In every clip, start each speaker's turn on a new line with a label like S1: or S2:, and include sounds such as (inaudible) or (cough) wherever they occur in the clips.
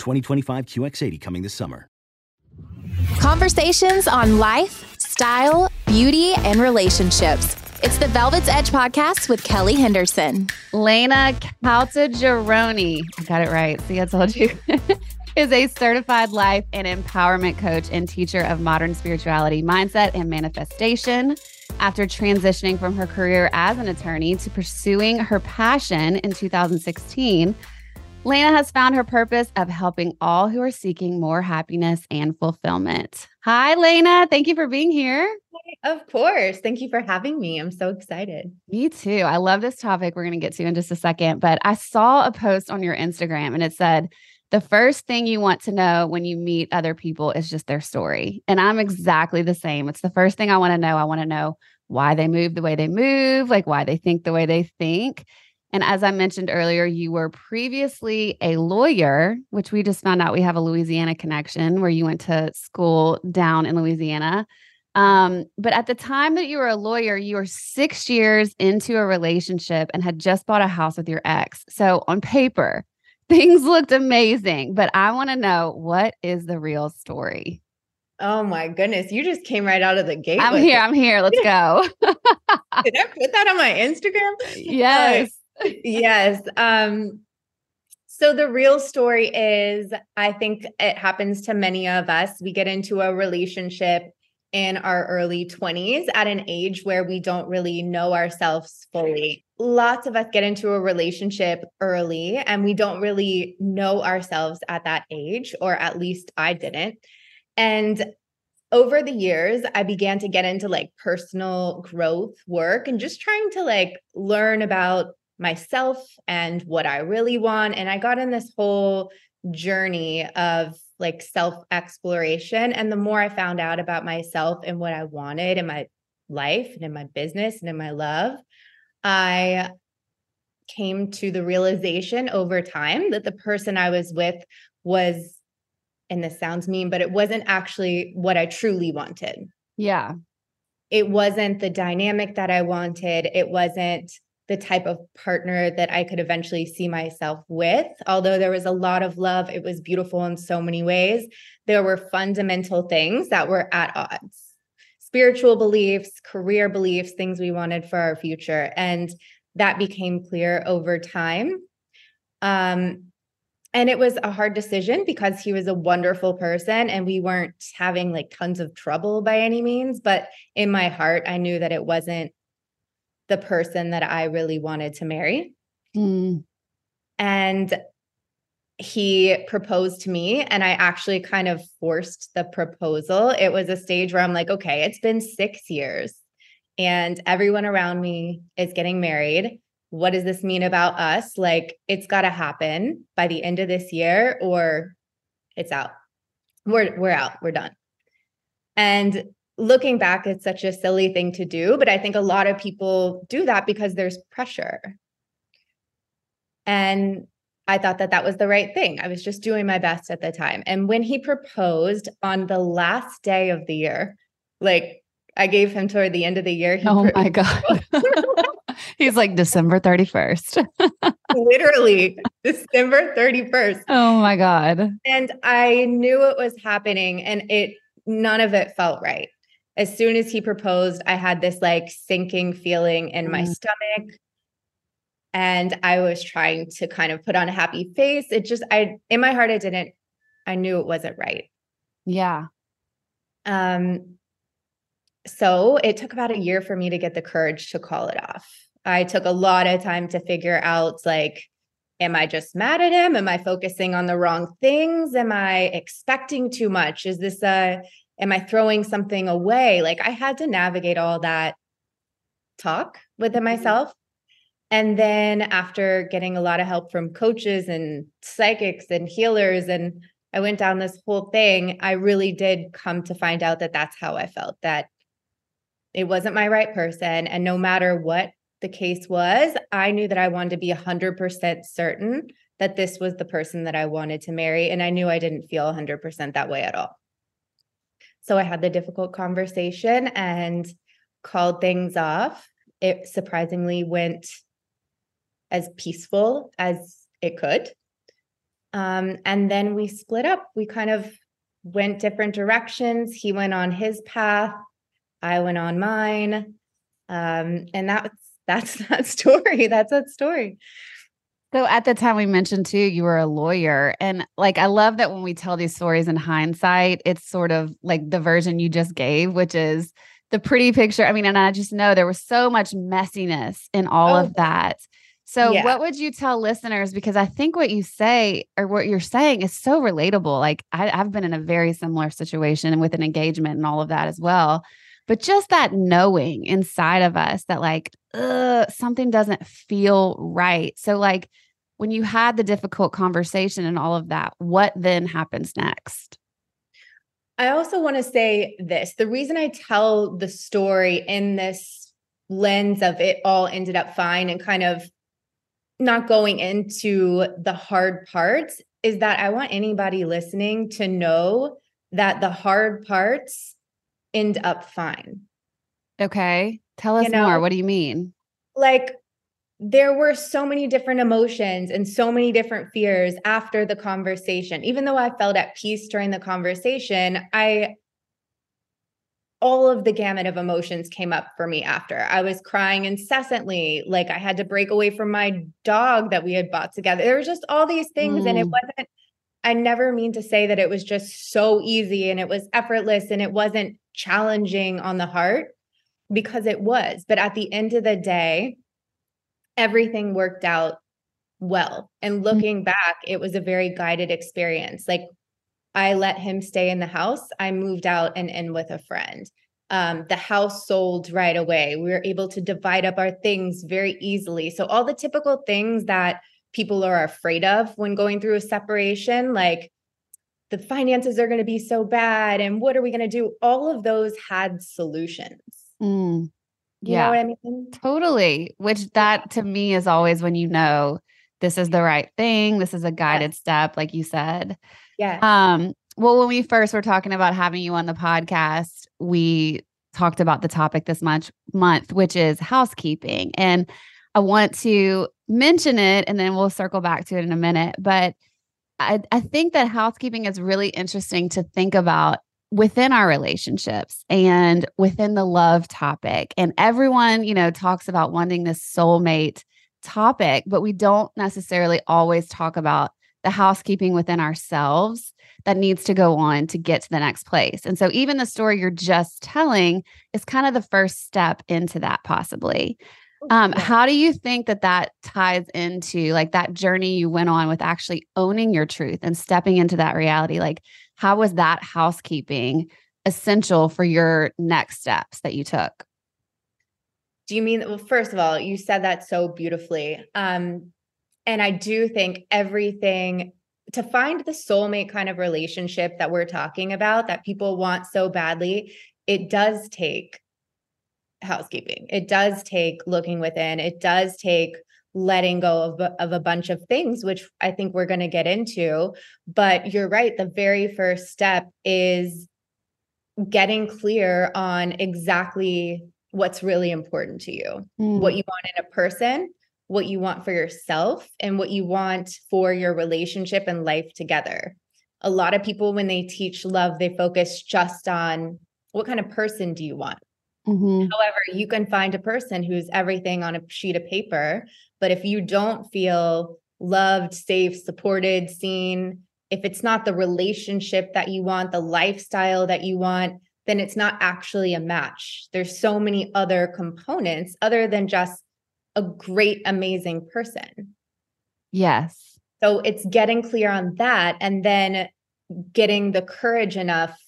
S1: 2025 QX80 coming this summer.
S2: Conversations on life, style, beauty, and relationships. It's the Velvet's Edge podcast with Kelly Henderson.
S3: Laina Caltagirone, I got it right. See, I told you, (laughs) is a certified life and empowerment coach and teacher of modern spirituality, mindset, and manifestation. After transitioning from her career as an attorney to pursuing her passion in 2016, Laina has found her purpose of helping all who are seeking more happiness and fulfillment. Hi, Laina. Thank you for being here.
S4: Of course. Thank you for having me. I'm so excited.
S3: Me too. I love this topic we're going to get to in just a second. But I saw a post on your Instagram and it said, the first thing you want to know when you meet other people is just their story. And I'm exactly the same. It's the first thing I want to know. I want to know why they move the way they move, like why they think the way they think. And as I mentioned earlier, you were previously a lawyer, which we just found out we have a Louisiana connection where you went to school down in Louisiana. Um, but at the time that you were a lawyer, you were six years into a relationship and had just bought a house with your ex. So on paper, (laughs) things looked amazing. But I want to know what is the real story?
S4: Oh my goodness. You just came right out of the gate.
S3: I'm here. It. I'm here. Let's go. (laughs)
S4: Did I put that on my Instagram?
S3: Yes
S4: yes. Um, so the real story is I think it happens to many of us. We get into a relationship in our early 20s at an age where we don't really know ourselves fully. Lots of us get into a relationship early and we don't really know ourselves at that age, or at least I didn't. And over the years, I began to get into like personal growth work and just trying to like learn about myself and what I really want. And I got in this whole journey of like self exploration. And the more I found out about myself and what I wanted in my life and in my business and in my love, I came to the realization over time that the person I was with was, and this sounds mean, but it wasn't actually what I truly wanted.
S3: Yeah.
S4: It wasn't the dynamic that I wanted. It wasn't the type of partner that I could eventually see myself with. Although there was a lot of love, it was beautiful in so many ways. There were fundamental things that were at odds spiritual beliefs, career beliefs, things we wanted for our future. And that became clear over time. Um, and it was a hard decision because he was a wonderful person and we weren't having like tons of trouble by any means. But in my heart, I knew that it wasn't the person that I really wanted to marry. Mm. And he proposed to me and I actually kind of forced the proposal. It was a stage where I'm like, okay, it's been 6 years and everyone around me is getting married. What does this mean about us? Like it's got to happen by the end of this year or it's out. We're we're out. We're done. And looking back, it's such a silly thing to do, but I think a lot of people do that because there's pressure. And I thought that that was the right thing. I was just doing my best at the time. And when he proposed on the last day of the year, like I gave him toward the end of the year.
S3: oh my God. (laughs) He's like December 31st. (laughs)
S4: Literally December 31st.
S3: Oh my God.
S4: And I knew it was happening and it none of it felt right. As soon as he proposed, I had this like sinking feeling in my mm. stomach and I was trying to kind of put on a happy face. It just I in my heart I didn't I knew it wasn't right.
S3: Yeah.
S4: Um so it took about a year for me to get the courage to call it off. I took a lot of time to figure out like am I just mad at him? Am I focusing on the wrong things? Am I expecting too much? Is this a am I throwing something away? Like I had to navigate all that talk within mm-hmm. myself and then after getting a lot of help from coaches and psychics and healers, and I went down this whole thing, I really did come to find out that that's how I felt that it wasn't my right person. And no matter what the case was, I knew that I wanted to be 100% certain that this was the person that I wanted to marry. And I knew I didn't feel 100% that way at all. So I had the difficult conversation and called things off. It surprisingly went as peaceful as it could. Um, and then we split up. We kind of went different directions. He went on his path, I went on mine. Um, and that's (laughs) that's that story. That's that story.
S3: So at the time we mentioned too, you were a lawyer. And like I love that when we tell these stories in hindsight, it's sort of like the version you just gave, which is the pretty picture. I mean, and I just know there was so much messiness in all oh, of that. So, yeah. what would you tell listeners? Because I think what you say or what you're saying is so relatable. Like, I, have been in a very similar situation with an engagement and all of that as well. But just that knowing inside of us that, like, something doesn't feel right. So, like, when you had the difficult conversation and all of that, what then happens next?
S4: I also want to say this the reason I tell the story in this lens of it all ended up fine and kind of not going into the hard parts is that I want anybody listening to know that the hard parts end up fine.
S3: Okay. Tell us you know, more. What do you mean?
S4: Like there were so many different emotions and so many different fears after the conversation. Even though I felt at peace during the conversation, I all of the gamut of emotions came up for me after. I was crying incessantly, like I had to break away from my dog that we had bought together. There was just all these things, mm. and it mm. wasn't. I never mean to say that it was just so easy and it was effortless and it wasn't challenging on the heart because it was. But at the end of the day, everything worked out well. And mm. looking mm. back, it was a very guided experience. Like I let him stay in the house. I moved out and in with a friend. Um, the house sold right away. We were able to divide up our things very easily. So, all the typical things that people are afraid of when going through a separation, like the finances are going to be so bad and what are we going to do? All of those had solutions.
S3: Mm. yeah. I mean? Totally. Which that to me is always when you know this is the right thing, this is a guided step, like you said.
S4: Yeah.
S3: Um, well, when we first were talking about having you on the podcast, we talked about the topic this month month, which is housekeeping. And I want to mention it and then we'll circle back to it in a minute. But I, I think that housekeeping is really interesting to think about within our relationships and within the love topic. And everyone, you know, talks about wanting this soulmate topic, but we don't necessarily always talk about the housekeeping within ourselves that needs to go on to get to the next place. And so, even the story you're just telling is kind of the first step into that, possibly. Um, how do you think that that ties into like that journey you went on with actually owning your truth and stepping into that reality? Like, how was that housekeeping essential for your next steps that you took?
S4: Do you mean, that well, first of all, you said that so beautifully. Um, and I do think everything to find the soulmate kind of relationship that we're talking about that people want so badly, it does take housekeeping. It does take looking within. It does take letting go of, of a bunch of things, which I think we're going to get into. But you're right. The very first step is getting clear on exactly what's really important to you, mm. what you want in a person, what you want for yourself, and what you want for your relationship and life together. A lot of people, when they teach love, they focus just on what kind of person do you want? Mm-hmm. However, you can find a person who's everything on a sheet of paper. But if you don't feel loved, safe, supported, seen, if it's not the relationship that you want, the lifestyle that you want, then it's not actually a match. There's so many other components other than just a great, amazing person.
S3: Yes.
S4: So it's getting clear on that and then getting the courage enough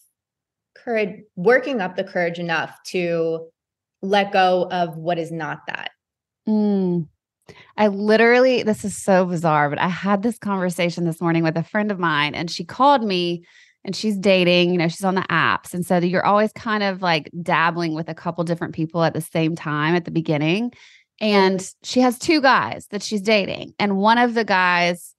S4: courage, working up the courage enough to let go of what is not that.
S3: Mm. I literally, this is so bizarre, but I had this conversation this morning with a friend of mine, and she called me and she's dating, you know, she's on the apps. And so you're always kind of like dabbling with a couple different people at the same time at the beginning. And she has two guys that she's dating. And one of the guys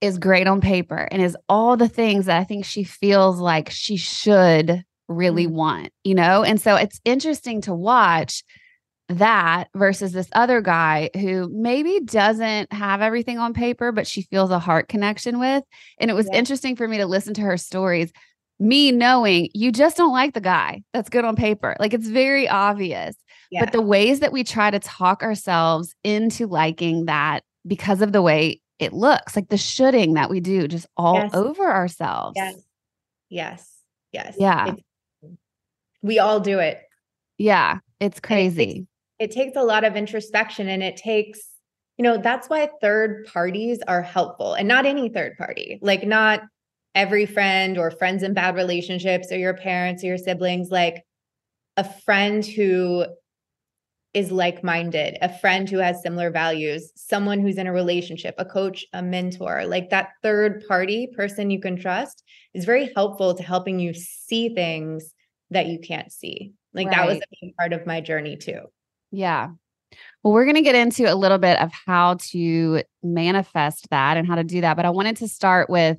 S3: is great on paper and is all the things that I think she feels like she should really mm-hmm. want, you know? And so it's interesting to watch that versus this other guy who maybe doesn't have everything on paper, but she feels a heart connection with. And it was yeah. interesting for me to listen to her stories. Me knowing you just don't like the guy that's good on paper. Like it's very obvious. Yeah. But the ways that we try to talk ourselves into liking that because of the way it looks like the shoulding that we do just all yes. over ourselves.
S4: Yes. Yes. Yes.
S3: Yeah.
S4: we all do it.
S3: Yeah. It's crazy.
S4: It it takes a lot of introspection and it takes, you know, that's why third parties are helpful and not any third party, like not every friend or friends in bad relationships or your parents or your siblings, like a friend who is like minded, a friend who has similar values, someone who's in a relationship, a coach, a mentor, like that third party person you can trust is very helpful to helping you see things that you can't see. Like right. that was a big part of my journey too.
S3: Yeah. Well, we're going to get into a little bit of how to manifest that and how to do that. But I wanted to start with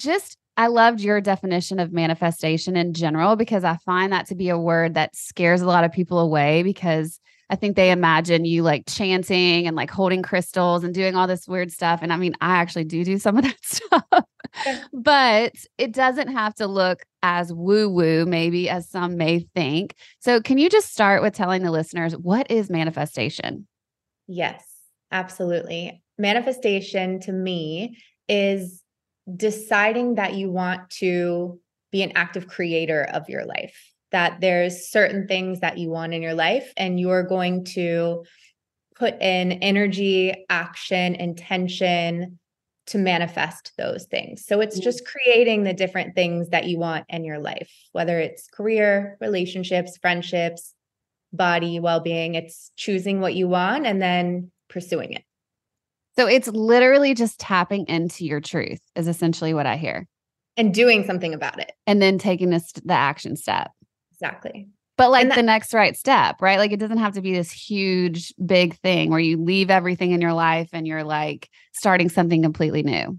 S3: just I loved your definition of manifestation in general because I find that to be a word that scares a lot of people away because I think they imagine you like chanting and like holding crystals and doing all this weird stuff. And I mean, I actually do do some of that (laughs) stuff, but it doesn't have to look as woo woo, maybe as some may think. So, can you just start with telling the listeners what is manifestation?
S4: Yes, absolutely. Manifestation to me is deciding that you want to be an active creator of your life that there's certain things that you want in your life and you're going to put in energy, action, intention to manifest those things. So it's just mm-hmm. creating the different things that you want in your life, whether it's career, relationships, friendships, body, well-being, it's choosing what you want and then pursuing it.
S3: So it's literally just tapping into your truth is essentially what I hear.
S4: And doing something about it.
S3: And then taking this the action step.
S4: Exactly.
S3: But like that, the next right step, right? Like it doesn't have to be this huge, big thing where you leave everything in your life and you're like starting something completely new.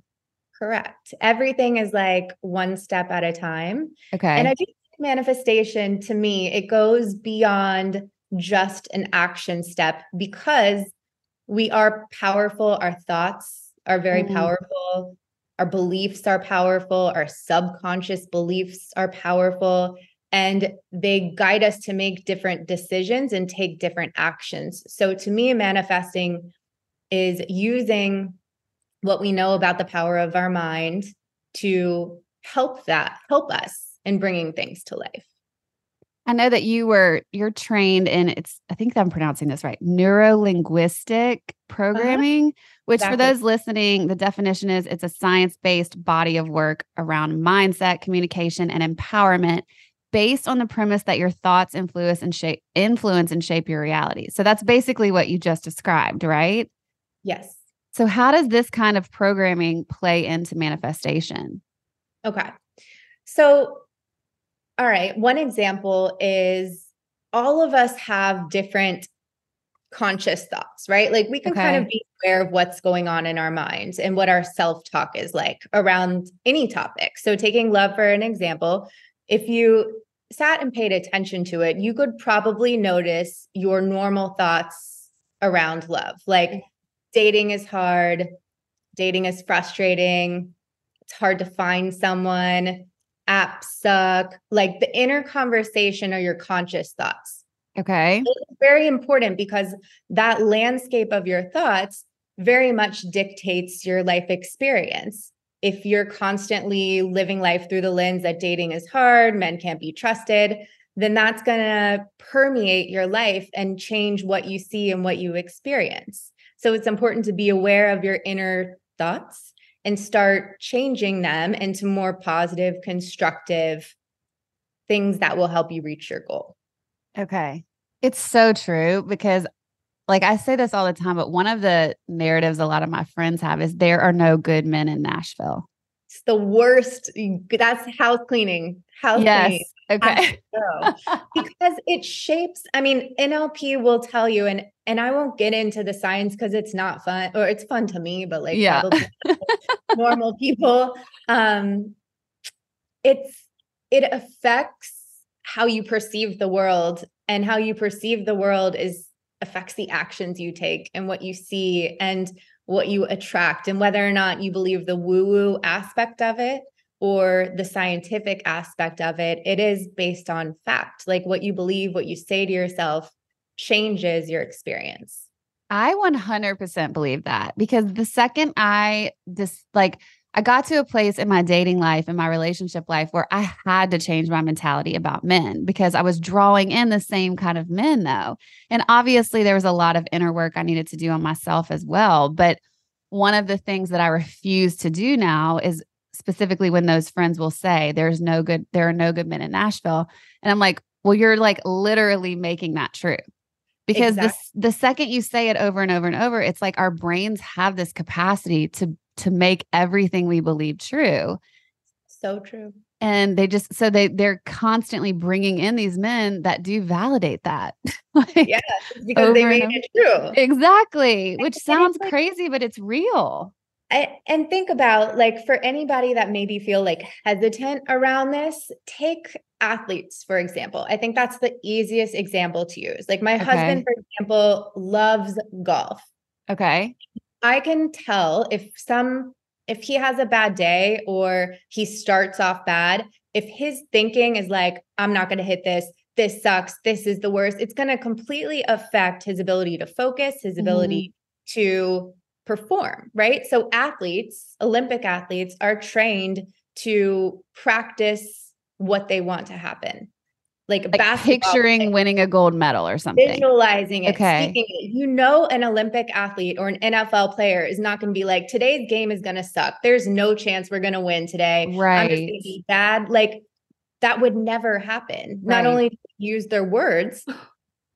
S4: Correct. Everything is like one step at a time.
S3: Okay.
S4: And I think manifestation to me, it goes beyond just an action step because we are powerful. Our thoughts are very mm. powerful. Our beliefs are powerful. Our subconscious beliefs are powerful and they guide us to make different decisions and take different actions. So to me, manifesting is using what we know about the power of our mind to help that, help us in bringing things to life.
S3: I know that you were you're trained in it's I think I'm pronouncing this right neuro linguistic uh-huh. programming uh-huh. which exactly. for those listening the definition is it's a science-based body of work around mindset communication and empowerment based on the premise that your thoughts influence and shape influence and shape your reality. So that's basically what you just described, right?
S4: Yes.
S3: So how does this kind of programming play into manifestation?
S4: Okay. So all right, one example is all of us have different conscious thoughts, right? Like we can okay. kind of be aware of what's going on in our minds and what our self talk is like around any topic. So, taking love for an example, if you sat and paid attention to it, you could probably notice your normal thoughts around love. Like dating is hard, dating is frustrating, it's hard to find someone, apps suck. Like the inner conversation are your conscious thoughts.
S3: Okay.
S4: It's very important because that landscape of your thoughts very much dictates your life experience. If you're constantly living life through the lens that dating is hard, men can't be trusted, then that's going to permeate your life and change what you see and what you experience. So it's important to be aware of your inner thoughts and start changing them into more positive, constructive things that will help you reach your goal.
S3: Okay. It's so true because like I say this all the time, but one of the narratives a lot of my friends have is there are no good men in Nashville.
S4: It's the worst. That's house cleaning. House yes. cleaning.
S3: Okay. (laughs)
S4: because it shapes, I mean, NLP will tell you, and and I won't get into the science because it's not fun, or it's fun to me, but like
S3: yeah. (laughs)
S4: normal people. Um it's it affects how you perceive the world and how you perceive the world is affects the actions you take and what you see and what you attract and whether or not you believe the woo woo aspect of it or the scientific aspect of it it is based on fact. Like what you believe what you say to yourself changes your experience.
S3: I 100% believe that because the second i just like I got to a place in my dating life and my relationship life where I had to change my mentality about men because I was drawing in the same kind of men, though. And obviously, there was a lot of inner work I needed to do on myself as well. But one of the things that I refuse to do now is specifically when those friends will say, There's no good, there are no good men in Nashville. And I'm like, Well, you're like literally making that true because exactly. the, the second you say it over and over and over it's like our brains have this capacity to to make everything we believe true.
S4: So true.
S3: And they just so they they're constantly bringing in these men that do validate that. (laughs) like,
S4: yeah, because they made it true.
S3: Exactly, which sounds like, crazy, but it's real.
S4: I, and think about like for anybody that maybe feel like hesitant around this, take athletes for example. I think that's the easiest example to use. Like my okay. husband, for example, loves golf.
S3: Okay.
S4: I can tell if some if he has a bad day or he starts off bad, if his thinking is like, I'm not going to hit this, this sucks, this is the worst, it's going to completely affect his ability to focus, his ability mm-hmm. to perform, right? So, athletes, Olympic athletes, are trained to practice what they want to happen like, like
S3: picturing winning a gold medal or something.
S4: Visualizing it okay. it. you know an olympic athlete or an nfl player is not going to be like today's game is going to suck. There's no chance we're going to win today.
S3: Right
S4: i'm just going to be bad. Like that would never happen. Right. not only use their words (laughs)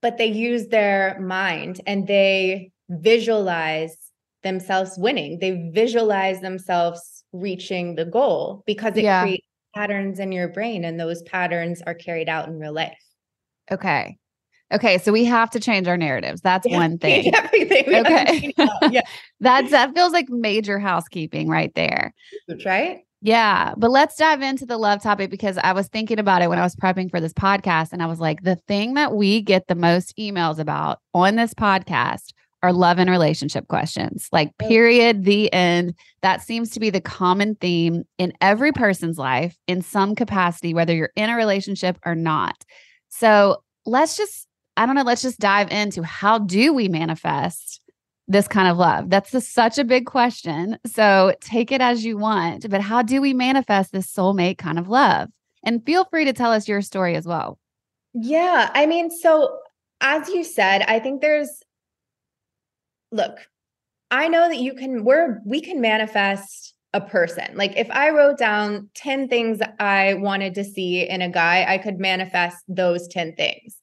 S4: but they use their mind and they visualize themselves winning. They visualize themselves reaching the goal because it yeah. creates patterns in your brain and those patterns are carried out in real life.
S3: Okay. Okay, so we have to change our narratives. That's yeah, one (laughs) thing.
S4: Everything.
S3: We okay. yeah. (laughs) That's that feels like major housekeeping right there.
S4: That's right.
S3: Yeah, but let's dive into the love topic because I was thinking about it when I was prepping for this podcast and I was like the thing that we get the most emails about on this podcast are love and relationship questions. Like, period, the end. That seems to be the common theme in every person's life in some capacity, whether you're in a relationship or not. So, let's just, I don't know, let's just dive into how do we manifest this kind of love? That's a, such a big question. So, take it as you want. But how do we manifest this soulmate kind of love? And feel free to tell us your story as well.
S4: Yeah. I mean, so as you said, I think there's look, I know that you can, we're, we can manifest a person. Like if I wrote down 10 things I wanted to see in a guy, I could manifest those 10 things.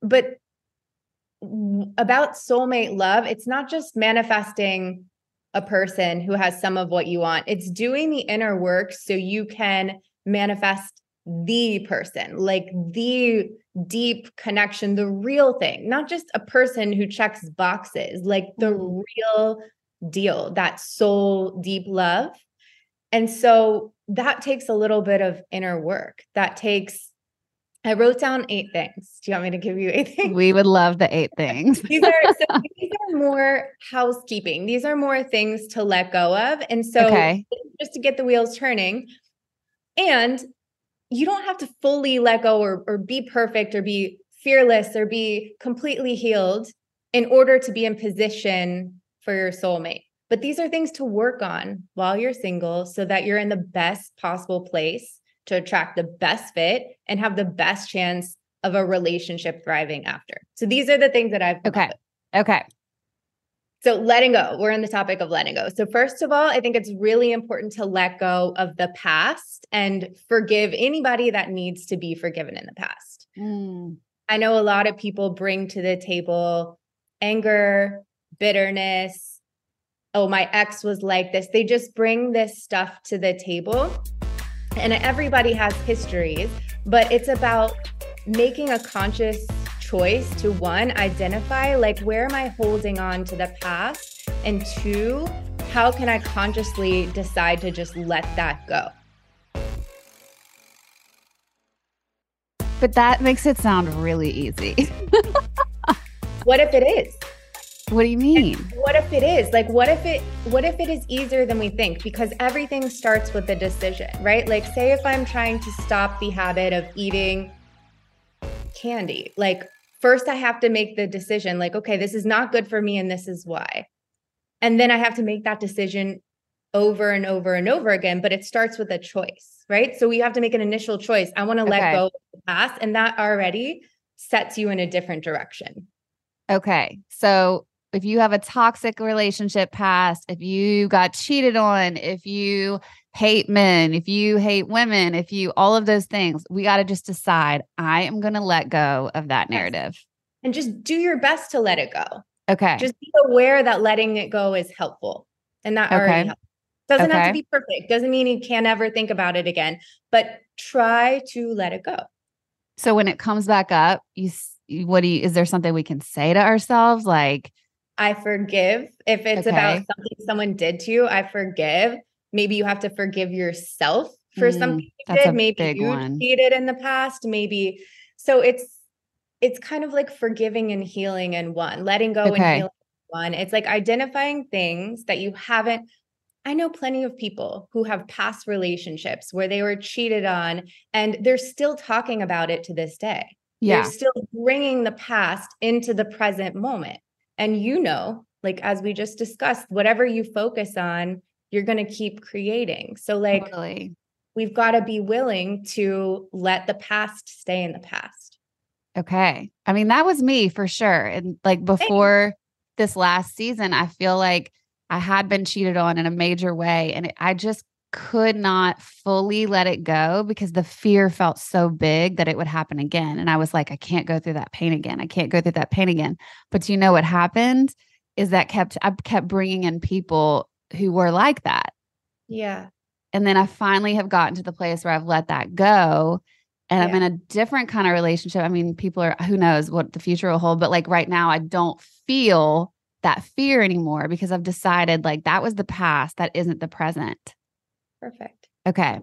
S4: But about soulmate love, it's not just manifesting a person who has some of what you want, it's doing the inner work so you can manifest the person, like the deep connection, the real thing, not just a person who checks boxes, like the mm. real deal, that soul deep love. And so that takes a little bit of inner work. That takes I wrote down eight things. Do you want me to give you eight things?
S3: We would love the eight (laughs) things.
S4: these are so (laughs) these are more housekeeping. These are more things to let go of. And so okay. just to get the wheels turning. And you don't have to fully let go or, or be perfect or be fearless or be completely healed in order to be in position for your soulmate. But these are things to work on while you're single so that you're in the best possible place to attract the best fit and have the best chance of a relationship thriving after. So these are the things that I've
S3: Okay. Okay.
S4: So, letting go, we're in the topic of letting go. So, first of all, I think it's really important to let go of the past and forgive anybody that needs to be forgiven in the past. Mm. I know a lot of people bring to the table anger, bitterness. Oh, my ex was like this. They just bring this stuff to the table. And everybody has histories, but it's about making a conscious choice to one, identify like where am I holding on to the past? And two, how can I consciously decide to just let that go?
S3: But that makes it sound really easy. (laughs)
S4: what if it is?
S3: What do you mean?
S4: And what if it is? Like what if it what if it is easier than we think because everything starts with a decision, right? Like say if I'm trying to stop the habit of eating candy. Like first I have to make the decision like, okay, this is not good for me and this is why. And then I have to make that decision over and over and over again, but it starts with a choice, right? So we have to make an initial choice. I want to okay. let go of the past, and that already sets you in a different direction.
S3: Okay. So if you have a toxic relationship past, if you got cheated on, if you hate men, if you hate women, if you all of those things, we got to just decide I am going to let go of that narrative.
S4: And just do your best to let it go.
S3: Okay.
S4: Just be aware that letting it go is helpful. And that okay. already helps. Doesn't okay. have to be perfect. Doesn't mean you can't ever think about it again, but try to let it go.
S3: So when it comes back up, you what do you is there something we can say to ourselves like
S4: I forgive if it's okay. about something someone did to you, I forgive maybe you have to forgive yourself for mm, something you did. Maybe you one. cheated in the past. Maybe so it's it's kind of like forgiving and healing in one, letting go okay. and healing one. It's like identifying things that you haven't. I know plenty of people who have past relationships where they were cheated on and they're still talking about it to this day. Yeah. They're still bringing the past into the present moment. And you know, like as we just discussed, whatever you focus on you're going to keep creating. So, like, totally. we've got to be willing to let the past stay in the past.
S3: Okay. I mean, that was me for sure. And like before this last season, I feel like I had been cheated on in a major way. And I just could not fully let it go because the fear felt so big that it would happen again. And I was like, I can't go through that pain again. I can't go through that pain again. But you know what happened is that kept I kept bringing in people who were like that.
S4: Yeah.
S3: And then I finally have gotten to the place where I've let that go and yeah. I'm in a different kind of relationship. I mean, people are, who knows what the future will hold, but like right now, I don't feel that fear anymore because I've decided like that was the past, that isn't the present.
S4: Perfect.
S3: Okay.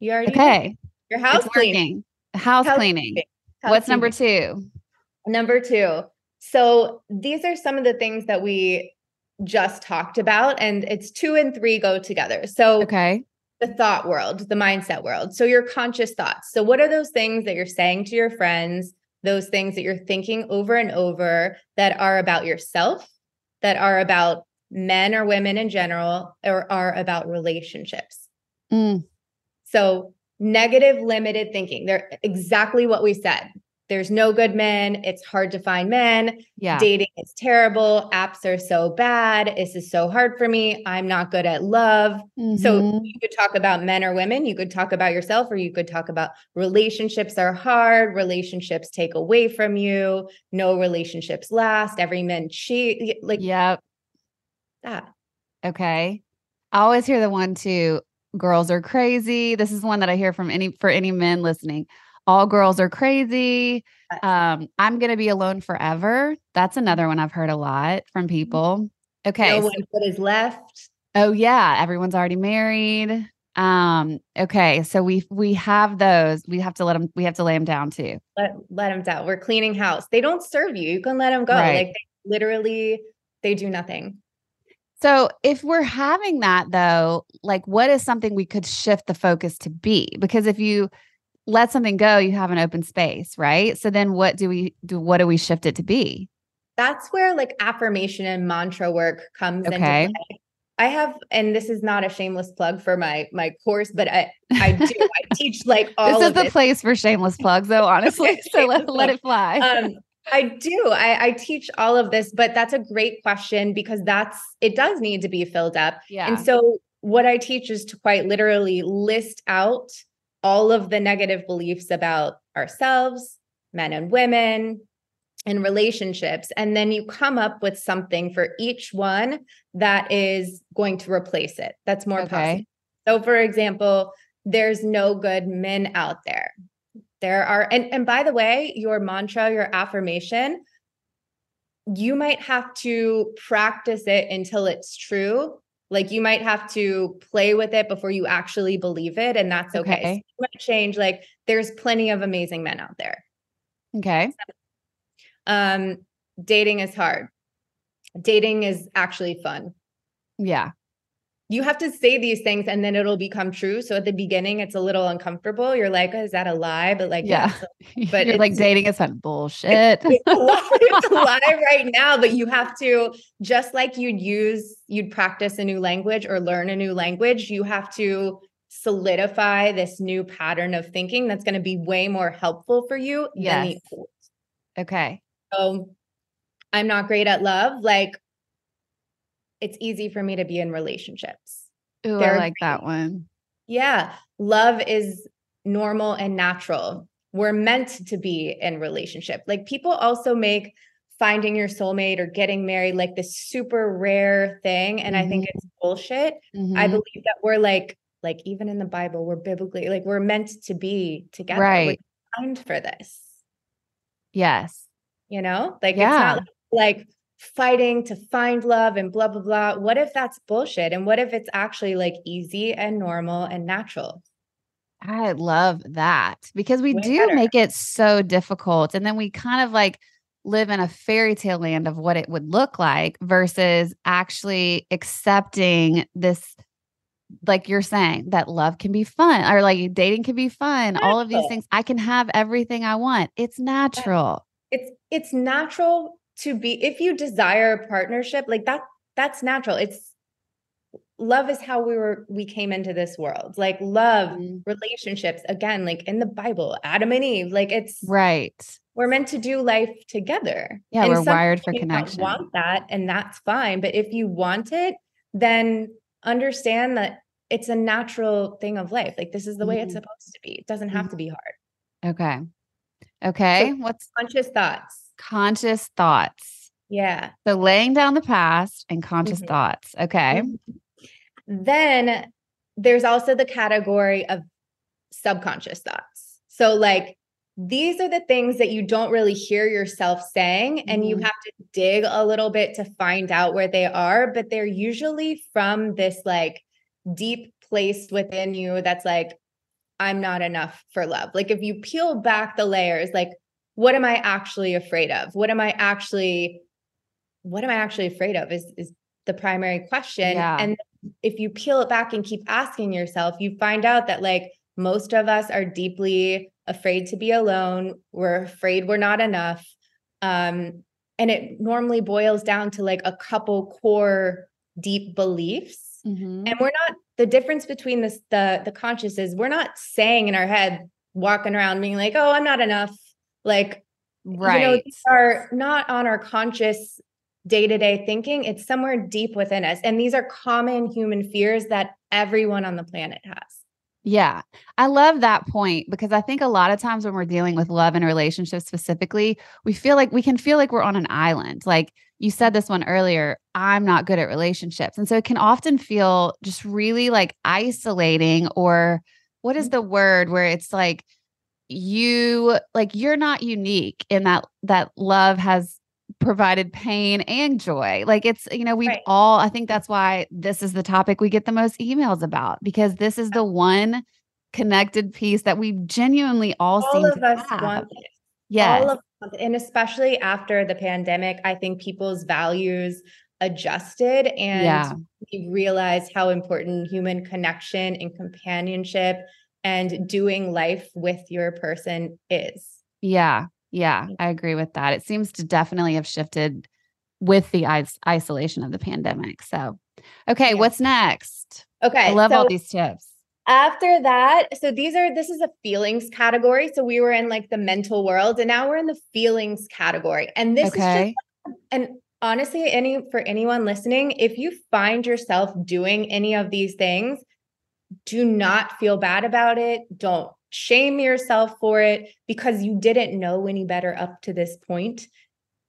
S4: You already
S3: okay.
S4: Your house cleaning.
S3: House, house cleaning. cleaning. House What's cleaning. number two?
S4: Number two. So these are some of the things that we just talked about and it's two and three go together. So
S3: okay.
S4: the thought world the mindset world. So your conscious thoughts. So what are those things that you're saying to your friends? Those things that you're thinking over and over that are about yourself that are about men or women in general or are about relationships? Mm. so negative limited thinking. They're exactly what we said there's no good men. It's hard to find men.
S3: Yeah.
S4: Dating is terrible. Apps are so bad. This is so hard for me. I'm not good at love. Mm-hmm. So you could talk about men or women. You could talk about yourself, or you could talk about relationships are hard. Relationships take away from you. No relationships last. Every man cheat. Like,
S3: yep.
S4: That.
S3: Okay. I always hear the one too girls are crazy. This is one that I hear from any for any men listening. All girls are crazy. Um, I'm gonna be alone forever. That's another one I've heard a lot from
S4: Mm-hmm.
S3: people. Okay.
S4: No
S3: so-
S4: one foot is left.
S3: oh yeah, everyone's already married. Um, okay, so we we have those. We have to let them. We have to lay them down too.
S4: Let let them down. We're cleaning house. They don't serve you. You can let them go.
S3: Right.
S4: Like they literally, they do nothing.
S3: So if we're having that though, like what is something we could shift the focus to be? Because if you let something go, you have an open space, right? So then what do we do? What do we shift it to be?
S4: That's where like affirmation and mantra work comes
S3: Okay.
S4: into play. I have, and this is not a shameless plug for my my course, but I I do. (laughs) I teach like all
S3: this is the place for shameless plugs, though, (laughs) honestly. So let, let it fly.
S4: um i do I, I teach all of this but that's a great question because that's it does need to be filled up
S3: yeah.
S4: and so what i teach is to quite literally list out all of the negative beliefs about ourselves men and women and relationships. And then you come up with something for each one that is going to replace it. That's more
S3: Okay.
S4: possible. So for example there's no good men out there. There are and and by the way your mantra your affirmation you might have to practice it until it's true like you might have to play with it before you actually believe it and that's okay, So
S3: Okay.
S4: you might change like there's plenty of amazing men out there
S3: okay.
S4: um dating is hard dating is actually fun
S3: Yeah.
S4: You have to say these things and then it'll become true so at the beginning it's a little uncomfortable you're like oh, is that a lie but like
S3: Yeah. (laughs)
S4: yeah, But
S3: You're like dating is fun bullshit.
S4: it's a lie, (laughs) it's a (laughs) lie right now, but you have to just like you'd use, you'd practice a new language or learn a new language, you have to solidify this new pattern of thinking that's going to be way more helpful for you than the old.
S3: okay.
S4: So I'm not great at love. Like it's easy for me to be in relationships.
S3: Ooh, I
S4: They're
S3: like that one.
S4: Yeah. Love is normal and natural. We're meant to be in relationship. Like people also make finding your soulmate or getting married like this super rare thing. And I think it's bullshit. I
S3: Mhm.
S4: believe that we're like, like even in the Bible, we're biblically like we're meant to be together.
S3: Right.
S4: We're designed for this.
S3: Yes.
S4: You know, like
S3: Yeah.
S4: it's not like fighting to find love and blah blah blah. What if that's bullshit? And what if it's actually like easy and normal and natural?
S3: I love that because we
S4: Way
S3: do
S4: better.
S3: make it so difficult. And then we kind of like live in a fairy tale land of what it would look like versus actually accepting this, like you're saying, that love can be fun or like dating can be fun. All of these things. I can have everything I want. It's natural.
S4: it's it's natural to be if you desire a partnership like that that's natural it's love is how we were we came into this world like love
S3: Mhm.
S4: relationships again like in the bible adam and eve like it's
S3: Right.
S4: we're meant to do life together
S3: Yeah,
S4: And
S3: we're wired for connection.
S4: want that and that's fine but if you want it then understand that it's a natural thing of life like this is the way it's
S3: Mhm.
S4: supposed to be it doesn't have to be hard
S3: Okay. Okay. What's
S4: conscious thoughts
S3: conscious thoughts?
S4: yeah
S3: So laying down the past and conscious
S4: Mhm.
S3: thoughts. Okay.
S4: Then there's also the category of subconscious thoughts. So, like, these are the things that you don't really hear yourself saying, and you
S3: Mhm.
S4: have to dig a little bit to find out where they are, but they're usually from this like deep place within you that's like, I'm not enough for love. Like, if you peel back the layers, like, what am I actually afraid of? What am I actually, what am I actually afraid of is, is the primary question.
S3: Yeah.
S4: And if you peel it back and keep asking yourself, you find out that like most of us are deeply afraid to be alone. We're afraid we're not enough. Um, and it normally boils down to like a couple core deep beliefs.
S3: Mhm.
S4: And we're not the difference between this the the conscious is we're not saying in our head, walking around being like, oh, I'm not enough. Like
S3: Right.
S4: you know, these are not on our conscious day-to-day thinking. It's somewhere deep within us. And these are common human fears that everyone on the planet has.
S3: Yeah. I love that point because I think a lot of times when we're dealing with love and relationships specifically, we feel like we can feel like we're on an island. Like you said this one earlier i'm not good at relationships and so it can often feel just really like isolating or what is mm. the word where it's like you like you're not unique in that that love has provided pain and joy like it's you know we
S4: Right.
S3: all i think that's why this is the topic we get the most emails about because this is the one connected piece that we genuinely all,
S4: All
S3: seem
S4: of
S3: to
S4: us
S3: have.
S4: want
S3: yes
S4: All of and especially after the pandemic, I think people's values adjusted and
S3: Yeah.
S4: we realized how important human connection and companionship and doing life with your person is.
S3: Yeah. Yeah. Mm. I agree with that. It seems to definitely have shifted with the is- isolation of the pandemic. So, okay,
S4: Yeah.
S3: what's next?
S4: Okay.
S3: I love
S4: so
S3: all these tips.
S4: after that, so these are this is a feelings category. So we were in like the mental world and now we're in the feelings category. And this is just and honestly, any for anyone listening, if you find yourself doing any of these things, do not feel bad about it. Don't shame yourself for it because you didn't know any better up to this point.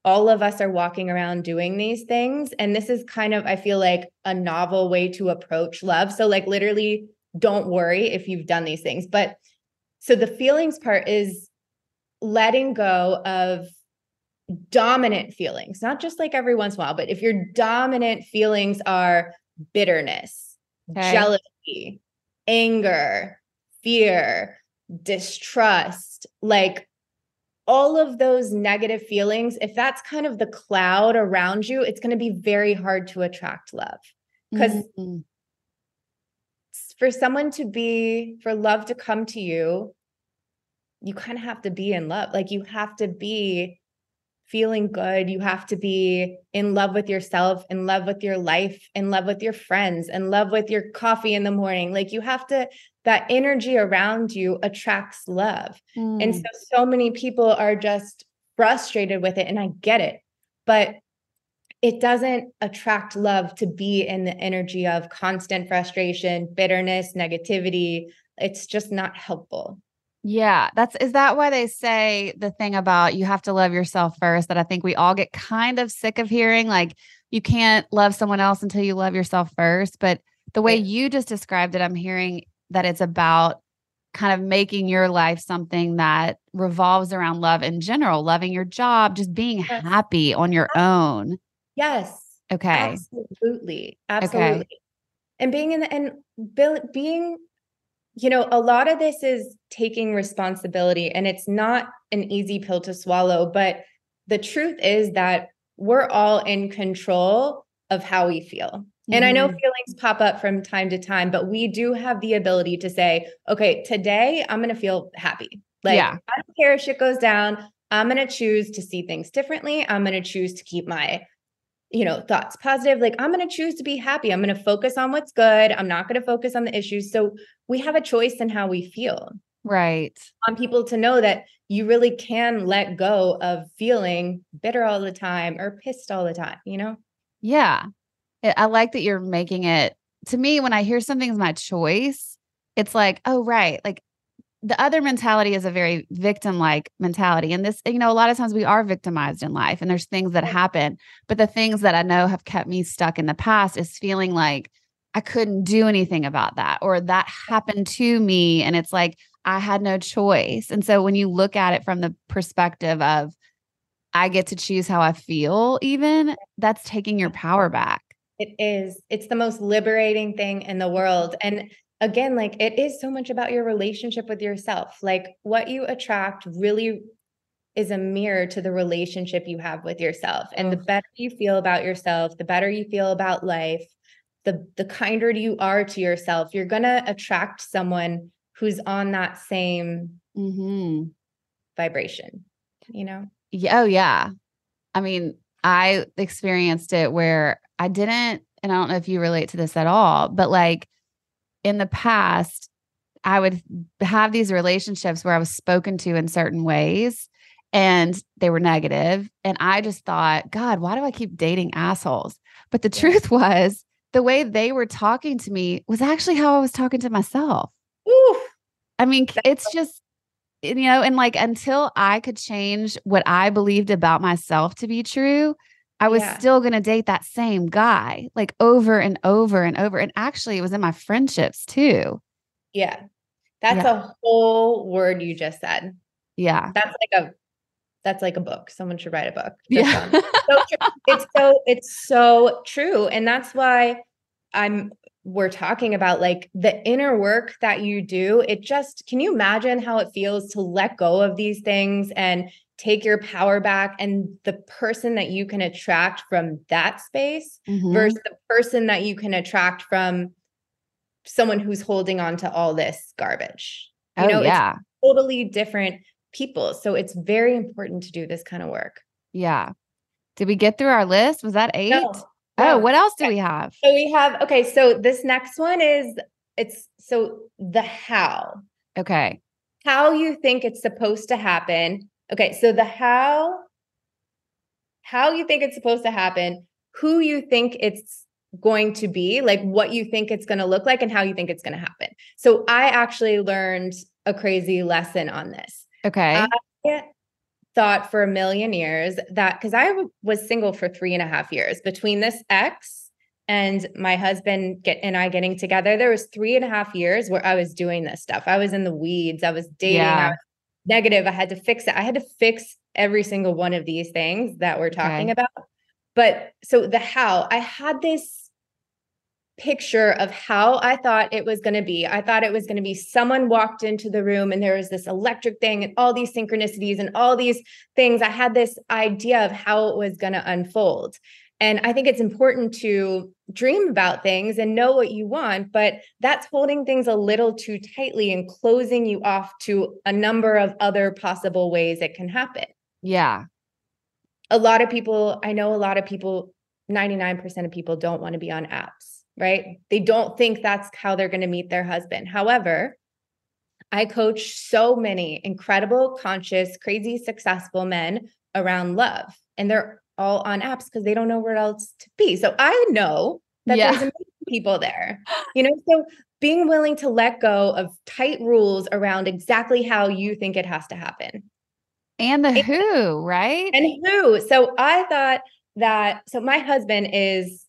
S4: All of us are walking around doing these things. And this is kind of, I feel like, a novel way to approach love. So, like, literally, don't worry if you've done these things. But so the feelings part is letting go of dominant feelings, not just like every once in a while, but if your dominant feelings are bitterness,
S3: Okay.
S4: jealousy, anger, fear, distrust, like all of those negative feelings, if that's kind of the cloud around you, it's going to be very hard to attract love. Because
S3: Mhm.
S4: for someone to be, for love to come to you, you kind of have to be in love. Like you have to be feeling good. You have to be in love with yourself, in love with your life, in love with your friends, in love with your coffee in the morning. Like you have to, that energy around you attracts love. And
S3: Mm.
S4: so, so many people are just frustrated with it. And I get it. But it doesn't attract love to be in the energy of constant frustration, bitterness, negativity. It's just not helpful.
S3: Yeah, that's is that why they say the thing about you have to love yourself first that I think we all get kind of sick of hearing like you can't love someone else until you love yourself first, but the way you just described it I'm hearing that it's about kind of making your life something that revolves around love in general, loving your job, just being
S4: Yes.
S3: happy on your own.
S4: Yes.
S3: Okay.
S4: Absolutely. Absolutely. And being in the and being, you know, a lot of this is taking responsibility and it's not an easy pill to swallow, but the truth is that we're all in control of how we feel. And I know
S3: Mhm.
S4: feelings pop up from time to time, but we do have the ability to say, okay, today I'm going to feel happy. Like,
S3: Yeah.
S4: I don't care if shit goes down. I'm going to choose to see things differently. I'm going to choose to keep my you know thoughts positive like i'm going to choose to be happy i'm going to focus on what's good i'm not going to focus on the issues so we have a choice in how we feel
S3: Right.
S4: Want people to know that you really can let go of feeling bitter all the time or pissed all the time you know
S3: Yeah. I I like that you're making it to me when I hear something's my choice, it's like, oh, right. Like the other mentality is a very victim like mentality. And this, you know, a lot of times we are victimized in life and there's things that happen. But the things that I know have kept me stuck in the past is feeling like I couldn't do anything about that or that happened to me. And it's like I had no choice. And so when you look at it from the perspective of, I get to choose how I feel, even that's taking your power back.
S4: It is. It's the most liberating thing in the world. And again, like it is so much about your relationship with yourself. Like what you attract really is a mirror to the relationship you have with yourself. And the better you feel about yourself, the better you feel about life, the the kinder you are to yourself, you're going to attract someone who's on that same
S3: hmm
S4: vibration, you know?
S3: Yeah, oh yeah. I mean, I experienced it where I didn't, and I don't know if you relate to this at all, but like in the past, I would have these relationships where I was spoken to in certain ways and they were negative, And I just thought, God, why do I keep dating assholes? But the
S4: Yeah.
S3: truth (laughs) was, the way they were talking to me was actually how I was talking to myself.
S4: Ooh,
S3: I mean, it's just, you know, and like until I could change what I believed about myself to be true, I was
S4: Yeah.
S3: still going to date that same guy like over and over and over. And actually, it was in my friendships too.
S4: Yeah. That's a whole word you just said.
S3: Yeah.
S4: That's like a that's like a book. Someone should write a book.
S3: Yeah.
S4: so. It's so it's so true. And that's why I'm we're talking about like the inner work that you do. It just can you imagine how it feels to let go of these things and take your power back and the person that you can attract from that space
S3: Mhm.
S4: versus the person that you can attract from someone who's holding on to all this garbage. You
S3: oh,
S4: know, it's
S3: yeah.
S4: totally different people. So it's very important to do this kind of work.
S3: Yeah. Did we get through our list? Was that eight?
S4: No,
S3: Oh, what else do we have?
S4: So we have okay, so this next one is it's so the how.
S3: Okay.
S4: How you think it's supposed to happen. Okay, so the how how you think it's supposed to happen, who you think it's going to be, like what you think it's going to look like and how you think it's going to happen. So I actually learned a crazy lesson on this.
S3: Okay.
S4: I thought for a million years that because I w- was single for three and a half years between this ex and my husband get and I getting together, there was three and a half years where I was doing this stuff. I was in the weeds. I was dating.
S3: Yeah.
S4: I was negative. I had to fix it. I had to fix every single one of these things that we're talking
S3: Okay.
S4: about. But so the how I had this picture of how I thought it was going to be. I thought it was going to be someone walked into the room and there was this electric thing and all these synchronicities and all these things. I had this idea of how it was going to unfold. And I think it's important to dream about things and know what you want, but that's holding things a little too tightly and closing you off to a number of other possible ways it can happen.
S3: yeah.
S4: A lot of people, I know a lot of people, 99% of people don't want to be on apps, right? They don't think that's how they're going to meet their husband. However, I coach so many incredible, conscious, crazy, successful men around love, and they're all on apps because they don't know where else to be. So I know that
S3: Yeah.
S4: there's amazing people there, you know. So being willing to let go of tight rules around exactly how you think it has to happen
S3: And the who, right?
S4: and who. So I thought that. So my husband is.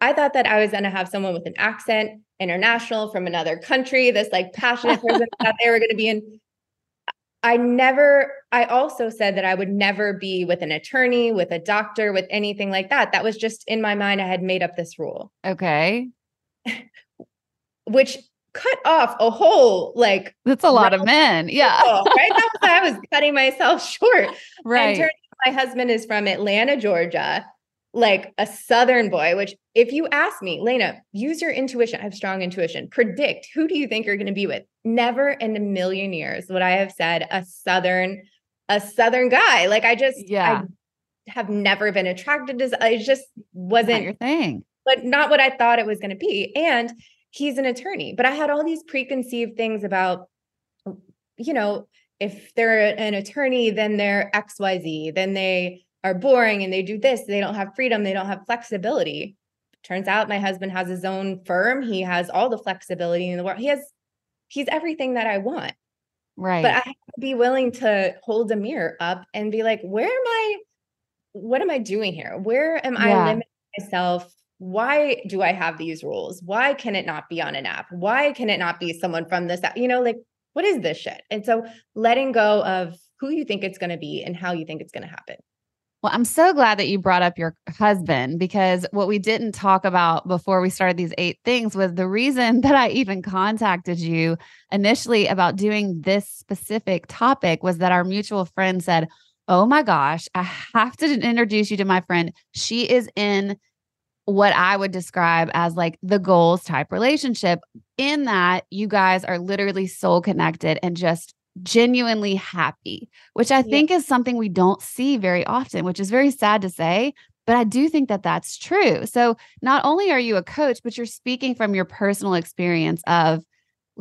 S4: I thought that I was going to have someone with an accent, international from another country, this like passionate person (laughs) that they were going to be in. I never, I also said that I would never be with an attorney, with a doctor, with anything like that. That was just in my mind. I had made up this rule,
S3: okay.
S4: which cut off a whole like,
S3: That's a lot of men. Yeah.
S4: right? That was, I was cutting myself (laughs) short.
S3: Right.
S4: my husband is from Atlanta, Georgia, like a Southern boy, which if you ask me, Laina, use your intuition. I have strong intuition. Predict who do you think you're going to be with? Never in a million years would I have said a Southern, a Southern guy. Like I just,
S3: Yeah.
S4: I have never been attracted to, I just
S3: Not
S4: wasn't
S3: your thing.
S4: but not what I thought it was going to be. And he's an attorney, but I had all these preconceived things about, you know, if they're an attorney, then they're XYZ, then they are boring and they do this, they don't have freedom, they don't have flexibility. Turns out my husband has his own firm, he has all the flexibility in the world. He has he's everything that I want.
S3: Right.
S4: But I have to be willing to hold a mirror up and be like, where am I? What am I doing here? Where am I limiting myself? Why do I have these rules? Why can it not be on an app? Why can it not be someone from this app? You know, like, what is this shit? And so letting go of who you think it's going to be and how you think it's going to happen.
S3: Well, I'm so glad that you brought up your husband because what we didn't talk about before we started these eight things was the reason (laughs) that I even contacted you initially about doing this specific topic was that our mutual friend said, Oh my gosh, I have to introduce you to my friend. She is in what I would describe as like the goals type relationship, in that you guys are literally soul connected and just genuinely happy, which I
S4: Yeah.
S3: think is something we don't see very often, which is very sad to say. But I do think that that's true. So not only are you a coach, but you're speaking from your personal experience of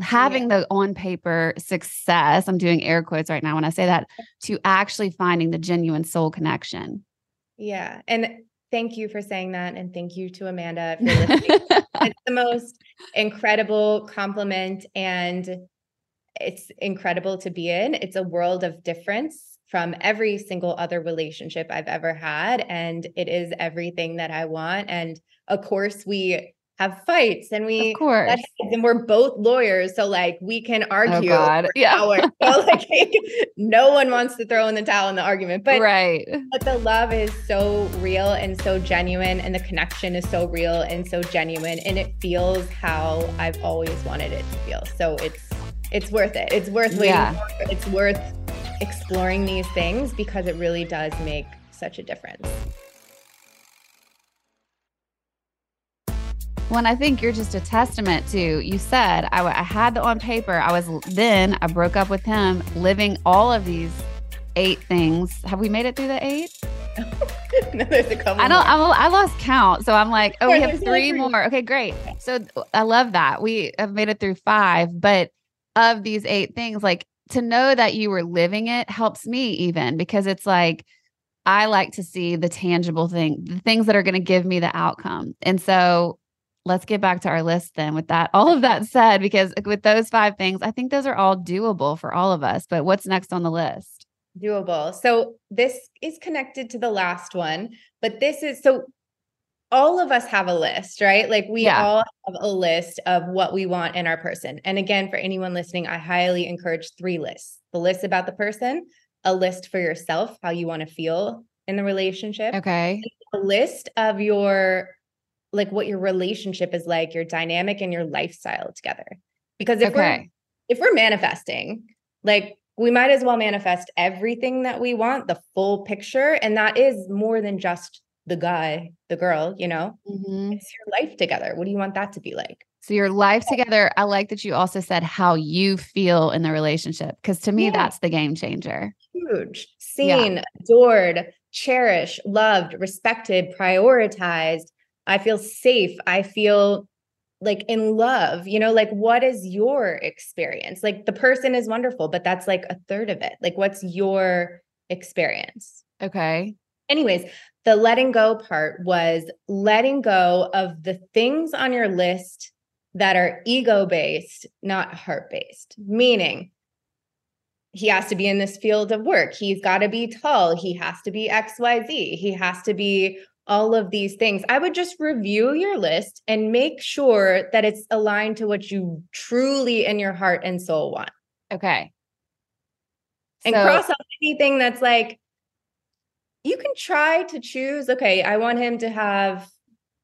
S3: having the on paper success. I'm doing air quotes right now when I say that to actually finding the genuine soul connection.
S4: Yeah. And thank you for saying that. And thank you to Amanda you're listening. (laughs) it's the most incredible compliment and it's incredible to be in. It's a world of difference from every single other relationship I've ever had. And it is everything that I want. And of course, we have fights and we
S3: of course
S4: and we're both lawyers so like we can argue
S3: oh
S4: argue
S3: God. yeah (laughs)
S4: so like (laughs) no one wants to throw in the towel in the argument but
S3: right
S4: but the love is so real and so genuine and the connection is so real and so genuine and it feels how I've always wanted it to feel so it's it's worth it it's worth waiting
S3: Yeah.
S4: for. it's worth exploring these things because it really does make such a difference
S3: When I think you're just a testament to, you said, I had the on paper. I was then, I broke up with him, living all of these eight things. Have we made it through the eight? (laughs)
S4: no, there's a couple
S3: I don't. I'm, I lost count. So I'm like, oh, we have three. more. Okay, great. So I love that. We have made it through five, but of these eight things, like to know that you were living it helps me even because it's like, I like to see the tangible thing, the things that are going to give me the outcome. And so let's get back to our list then with that. (laughs) All of that said, because with those five things, I think those are all doable for all of us. But what's next on the list?
S4: doable. So this is connected to the last one, but this is so all of us have a list, right? Like we
S3: Yeah.
S4: all have a list of what we want in our person. And again, for anyone listening, I highly encourage three lists. The list about the person, a list for yourself, how you want to feel in the relationship,
S3: Okay.
S4: a list of your like what your relationship is like, your dynamic and your lifestyle together. Because if we're if we're manifesting, like we might as well manifest everything that we want, the full picture. And that is more than just the guy, the girl, you know,
S3: Mhm.
S4: it's your life together. What do you want that to be like?
S3: So your life together. I like that you also said how you feel in the relationship because to me
S4: Yeah.
S3: that's the game changer.
S4: Huge, seen, adored, cherished, loved, respected, prioritized. I feel safe. I feel like in love, you know, like what is your experience? Like the person is wonderful, but that's like a third of it. Like what's your experience?
S3: Okay.
S4: anyways, the letting go part was letting go of the things on your list that are ego based, not heart based, meaning he has to be in this field of work. He's got to be tall. He has to be XYZ. He has to be all of these things. I would just review your list and make sure that it's aligned to what you truly in your heart and soul want
S3: Okay.
S4: and
S3: So-
S4: cross out anything that's like you can try to choose okay i want him to have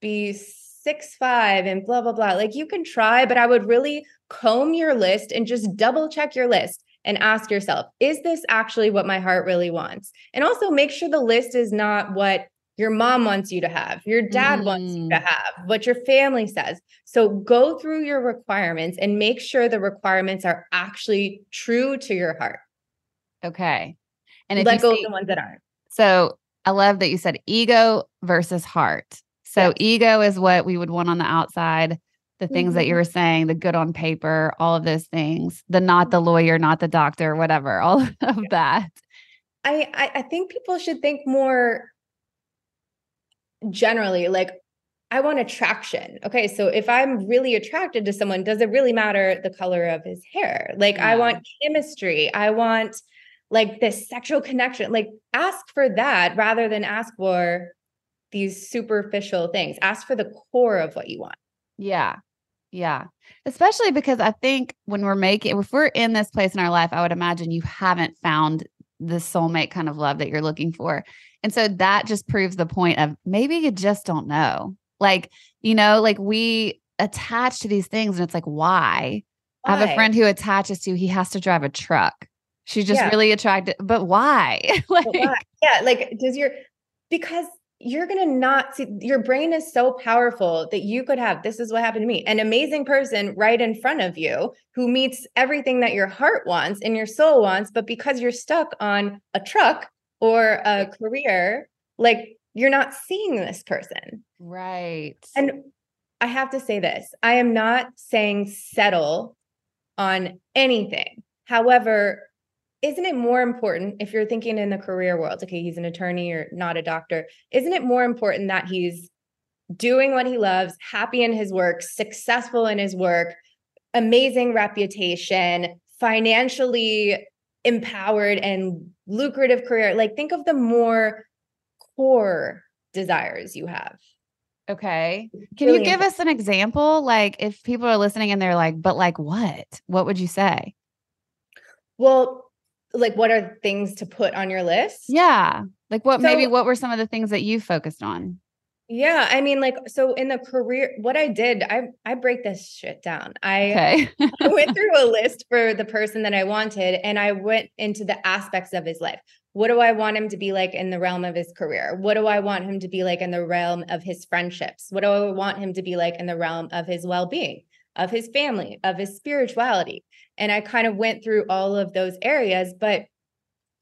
S4: be six five and blah blah blah like you can try but i would really comb your list and just double check your list and ask yourself is this actually what my heart really wants and also make sure the list is not what your mom wants you to have your dad wants you to
S3: Mm.
S4: have what your family says so go through your requirements and make sure the requirements are actually true to your heart
S3: Okay. And if
S4: let go
S3: see-
S4: of the ones that aren't.
S3: So I love that you said ego versus heart. So
S4: Yes.
S3: ego is what we would want on the outside, the things that you
S4: Mhm.
S3: were saying, the good on paper, all of those things, the not the lawyer, not the doctor, whatever, all (laughs) of that.
S4: I, I I think people should think more generally like I want attraction. Okay, so if I'm really attracted to someone, does it really matter the color of his hair? Like I want chemistry. I want like this sexual connection. Like ask for that rather than ask for these superficial things. Ask for the core of what you want.
S3: Yeah. Yeah. Especially because I think when we're making, if we're in this place in our life, I would imagine you haven't found the soulmate kind of love that you're looking for. And so that just proves the point of maybe you just don't know. Like, you know, like we attach to these things and it's like, why? I have a friend who attaches to he has to drive a truck. She's just
S4: Yeah.
S3: really attracted, but why? like, (laughs)
S4: But why? yeah, like does your because you're gonna not see your brain is so powerful that you could have this is what happened to me an amazing person right in front of you who meets everything that your heart wants and your soul wants, but because you're stuck on a truck or a career, like you're not seeing this person.
S3: right.
S4: And I have to say this I am not saying settle on anything. However, isn't it more important if you're thinking in the career world, okay, he's an attorney or not a doctor, isn't it more important that he's doing what he loves, happy in his work, successful in his work, amazing reputation, financially empowered and lucrative career. Like think of the more core desires you have.
S3: Okay. Can
S4: really
S3: you give us an example? Like if people are listening and they're like, but like what? What would you say?
S4: Well, like what are things to put on your list?
S3: Yeah. Like what maybe what were some of the things that you focused on?
S4: Yeah, I mean like so in the career what I did, I I break this shit down. I
S3: Okay.
S4: I went (laughs) through a list for the person that I wanted and I went into the aspects of his life. What do I want him to be like in the realm of his career? What do I want him to be like in the realm of his friendships? What do I want him to be like in the realm of his well-being, of his family, of his spirituality? And I kind of went through all of those areas, but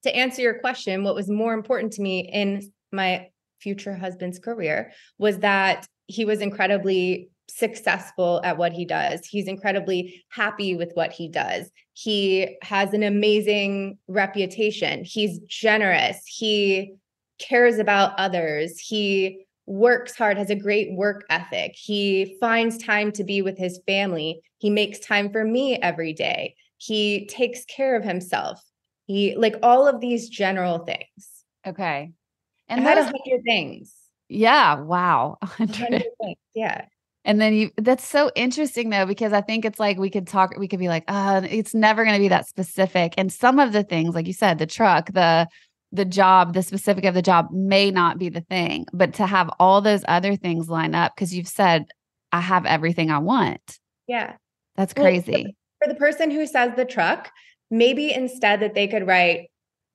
S4: to answer your question, what was more important to me in my future husband's career was that he was incredibly successful at what he does. He's incredibly happy with what he does. He has an amazing reputation. He's generous. He cares about others. He works hard, has a great work ethic. He finds time to be with his family. He makes time for me every day. He takes care of himself. He like all of these general things.
S3: Okay.
S4: And
S3: And
S4: I had a hundred things.
S3: yeah, wow. hundred.
S4: things. Yeah.
S3: And then you that's so interesting though, because I think it's like we could talk, we could be like, uh, it's never gonna be that specific. And some of the things, like you said, the truck, the the job, the specific of the job may not be the thing, but to have all those other things line up, because you've said, I have everything I want.
S4: Yeah.
S3: That's
S4: Well,
S3: crazy.
S4: For the person who says the truck, maybe instead that they could write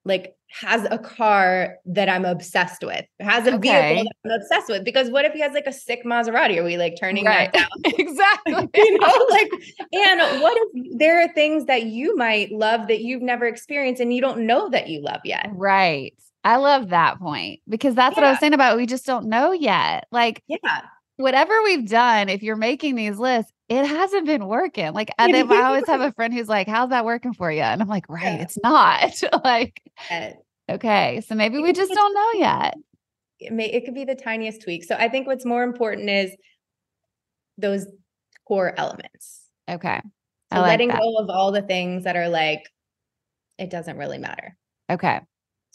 S4: like has a car that I'm obsessed with, has a
S3: Okay.
S4: vehicle that I'm obsessed with. Because what if he has like a sick Maserati? Are we like turning
S3: Right.
S4: that down? (laughs)
S3: exactly. (laughs)
S4: you know, (laughs) like, and what if there are things that you might love that you've never experienced and you don't know that you love yet?
S3: Right. I love that point because that's what I was saying about we just don't know yet. Like
S4: Yeah.
S3: whatever we've done, if you're making these lists, it hasn't been working. Like (laughs) and then I always have a friend who's like, How's that working for you? And I'm like, Right,
S4: Yeah.
S3: it's not. (laughs) like, okay. So maybe we just don't know yet.
S4: It may it could be the tiniest tweak. So I think what's more important is those core elements.
S3: Okay. I
S4: So
S3: like
S4: letting
S3: that.
S4: go of all the things that are like, it doesn't really matter.
S3: Okay.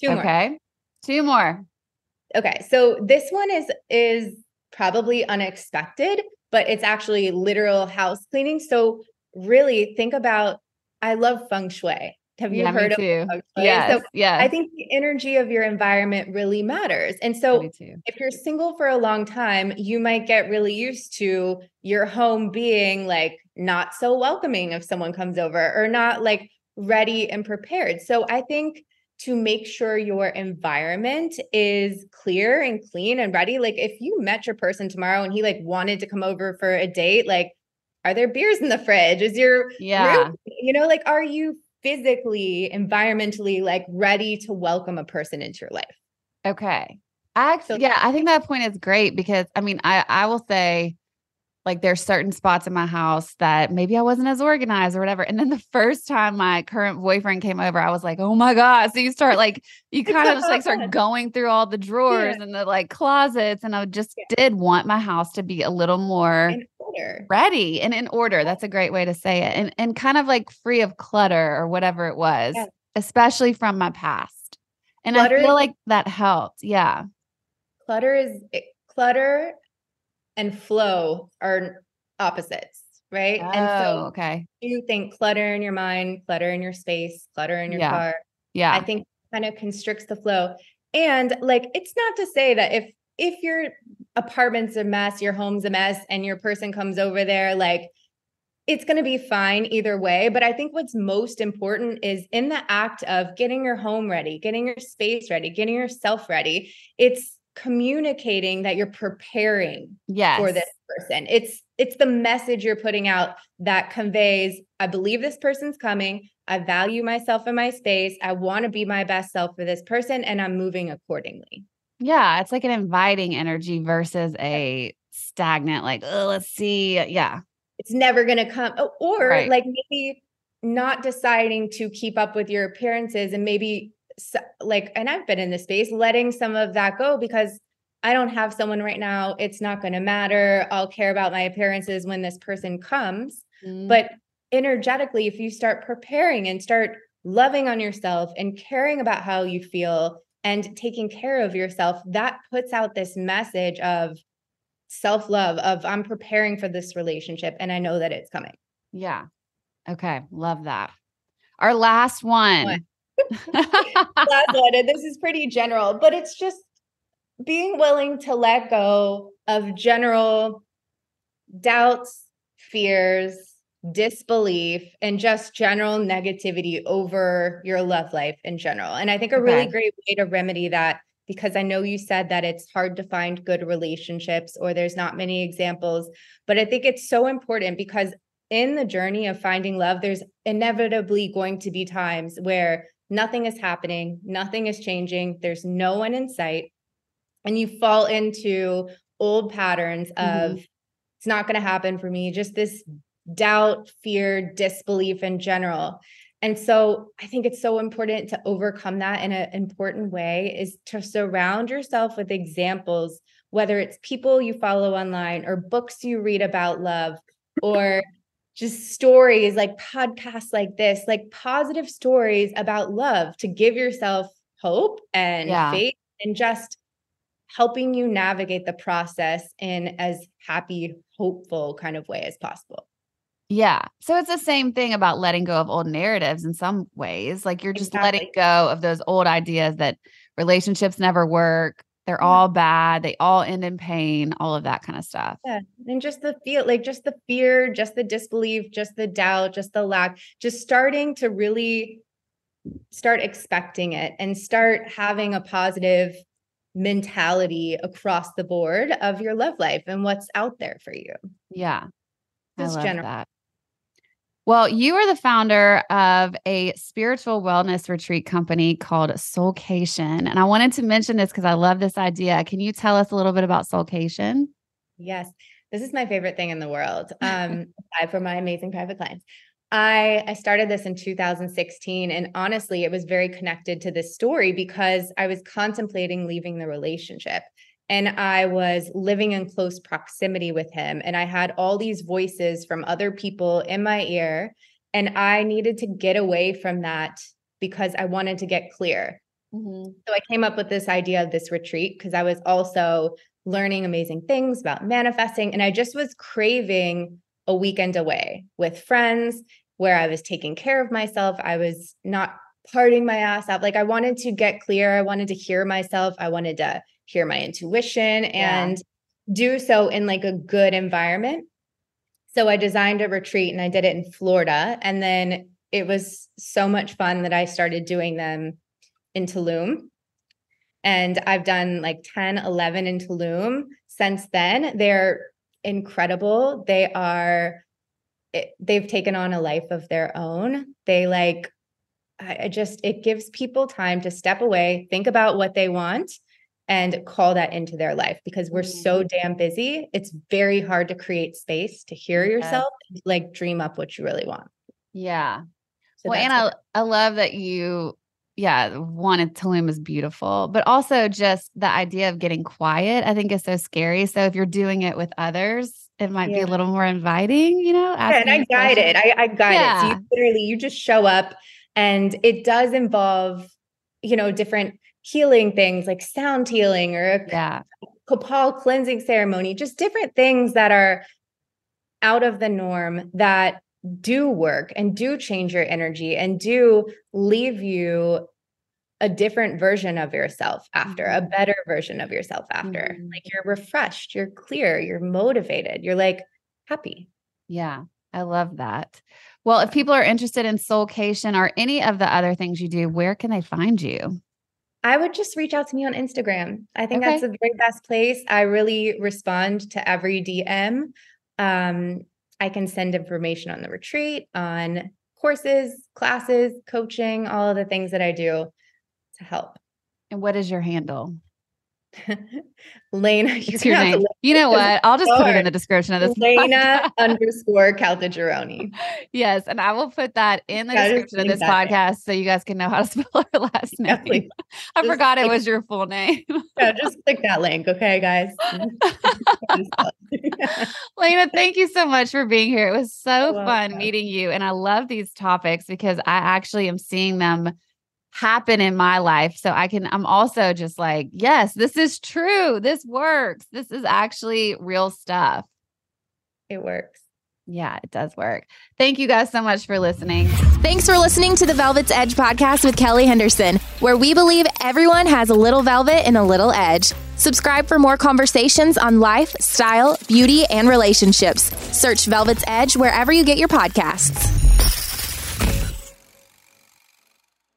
S4: Two more.
S3: okay. Two more.
S4: Okay. So this one is is probably unexpected, but it's actually literal house cleaning. So really think about I love feng shui. Have you
S3: yeah,
S4: heard of
S3: too.
S4: feng shui?
S3: Yes.
S4: So
S3: yes.
S4: I think the energy of your environment really matters. And so if you're single for a long time, you might get really used to your home being like not so welcoming if someone comes over or not like ready and prepared. So I think to make sure your environment is clear and clean and ready, like if you met your person tomorrow and he like wanted to come over for a date, like are there beers in the fridge? Is your
S3: Yeah.
S4: room- you know, like are you physically, environmentally like ready to welcome a person into your life?
S3: Okay. I actually,
S4: So-
S3: yeah, I think that point is great because I mean, I I will say like there's certain spots in my house that maybe I wasn't as organized or whatever. And then the first time my current boyfriend came over, I was like, oh my God. So you start like you kind of just like start going through all the drawers and the like closets. And I just
S4: Yeah.
S3: did want my house to be a little more ready and in order. That's a great way to say it. And and kind of like free of clutter or whatever it was,
S4: Yeah.
S3: especially from my past. And
S4: Clutter
S3: I feel like that helped. Yeah.
S4: clutter is it- clutter and flow are opposites right and
S3: Oh,
S4: so
S3: okay.
S4: you think clutter in your mind clutter in your space clutter in your
S3: Yeah.
S4: car
S3: Yeah.
S4: i think kind of constricts the flow and like it's not to say that if if your apartment's a mess your home's a mess and your person comes over there like it's going to be fine either way but i think what's most important is in the act of getting your home ready getting your space ready getting yourself ready it's communicating that you're preparing
S3: yes.
S4: for this person. It's it's the message you're putting out that conveys I believe this person's coming. I value myself and my space. I want to be my best self for this person and I'm moving accordingly.
S3: Yeah. It's like an inviting energy versus a stagnant, like, oh, let's see. Yeah.
S4: It's never going to come or
S3: Right.
S4: like maybe not deciding to keep up with your appearances and maybe like and I've been in this space letting some of that go because I don't have someone right now. It's not going to matter. I'll care about my appearances when this person comes.
S3: Mm-hmm.
S4: But energetically, if you start preparing and start loving on yourself and caring about how you feel and taking care of yourself, that puts out this message of self love, of I'm preparing for this relationship and I know that it's coming.
S3: Yeah. Okay. Love that. Our last one.
S4: And this is pretty general, but it's just being willing to let go of general doubts, fears, disbelief, and just general negativity over your love life in general. And I think a really great way to remedy that, because I know you said that it's hard to find good relationships or there's not many examples, but I think it's so important because in the journey of finding love, there's inevitably going to be times where nothing is happening, nothing is changing, there's no one in sight, and you fall into old patterns of mm-hmm. it's not going to happen for me, just this doubt, fear, disbelief in general. And so I think it's so important to overcome that in an important way is to surround yourself with examples, whether it's people you follow online or books you read about love or just stories like podcasts like this, like positive stories about love to give yourself hope and yeah. faith and just helping you navigate the process in as happy, hopeful kind of way as possible.
S3: Yeah. So it's the same thing about letting go of old narratives in some ways. Like you're just exactly. letting go of those old ideas that relationships never work. They're all bad. They all end in pain, all of that kind of stuff.
S4: Yeah. And just the feel like just the fear, just the disbelief, just the doubt, just the lack, just starting to really start expecting it and start having a positive mentality across the board of your love life and what's out there for you.
S3: Yeah. Just general. That. Well, you are the founder of a spiritual wellness retreat company called Soulcation. And I wanted to mention this because I love this idea. Can you tell us a little bit about Soulcation?
S4: Yes. This is my favorite thing in the world, (laughs) um, aside from my amazing private clients. I, I started this in 2016. And honestly, it was very connected to this story because I was contemplating leaving the relationship and I was living in close proximity with him. And I had all these voices from other people in my ear. And I needed to get away from that because I wanted to get clear. Mm-hmm. So I came up with this idea of this retreat because I was also learning amazing things about manifesting. And I just was craving a weekend away with friends where I was taking care of myself. I was not parting my ass out. Like I wanted to get clear. I wanted to hear myself. I wanted to hear my intuition and yeah. do so in like a good environment. So I designed a retreat and I did it in Florida. And then it was so much fun that I started doing them in Tulum. And I've done like 10, 11 in Tulum since then. They're incredible. They are, it, they've taken on a life of their own. They like, I just, it gives people time to step away, think about what they want, and call that into their life because we're so mm-hmm. damn busy. It's very hard to create space to hear yourself, like dream up what you really want.
S3: Yeah. So well, and I, I love that you, yeah, wanted Tulum is beautiful, but also just the idea of getting quiet, I think is so scary. So if you're doing it with others, it might yeah. be a little more inviting, you know?
S4: Yeah, and I guide it. I, I guide yeah. it. So you literally, you just show up and it does involve, you know, different healing things like sound healing or a yeah. copal cleansing ceremony, just different things that are out of the norm that do work and do change your energy and do leave you a different version of yourself after, mm-hmm. a better version of yourself after. Mm-hmm. Like you're refreshed, you're clear, you're motivated, you're like happy.
S3: Yeah, I love that. Well, if people are interested in Soulcation or any of the other things you do, where can they find you?
S4: I would just reach out to me on Instagram. I think okay. that's the very best place. I really respond to every DM. Um, I can send information on the retreat, on courses, classes, coaching, all of the things that I do to help.
S3: And what is your handle?
S4: Laina, (laughs)
S3: it's your name. You know what? I'll just put it in the description of this. (laughs)
S4: Laina underscore Caltagirone.
S3: Yes, and I will put that in the description of this podcast name. so you guys can know how to (laughs) spell her last name. Yeah, I just forgot it was your full name.
S4: yeah, just click that link, okay, guys.
S3: Laina, thank you so much for being here. It was so fun meeting you, and I love these topics because I actually am seeing them happen in my life. So I can, I'm also just like, yes, this is true. This works. This is actually real stuff.
S4: It works.
S3: Yeah, it does work. Thank you guys so much for listening.
S2: Thanks for listening to the Velvet's Edge podcast with Kelly Henderson, where we believe everyone has a little velvet and a little edge. Subscribe for more conversations on life, style, beauty, and relationships. Search Velvet's Edge wherever you get your podcasts.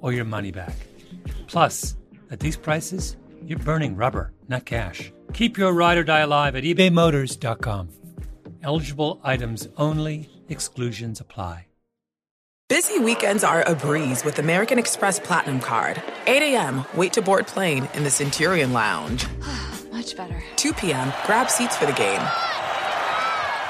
S5: or your money back. Plus, at these prices, you're burning rubber, not cash. Keep your ride or die alive at ebaymotors.com. Eligible items only, exclusions apply.
S6: Busy weekends are a breeze with American Express Platinum Card. 8 a.m., wait to board plane in the Centurion Lounge. (sighs)
S7: Much better.
S6: 2 p.m., grab seats for the game.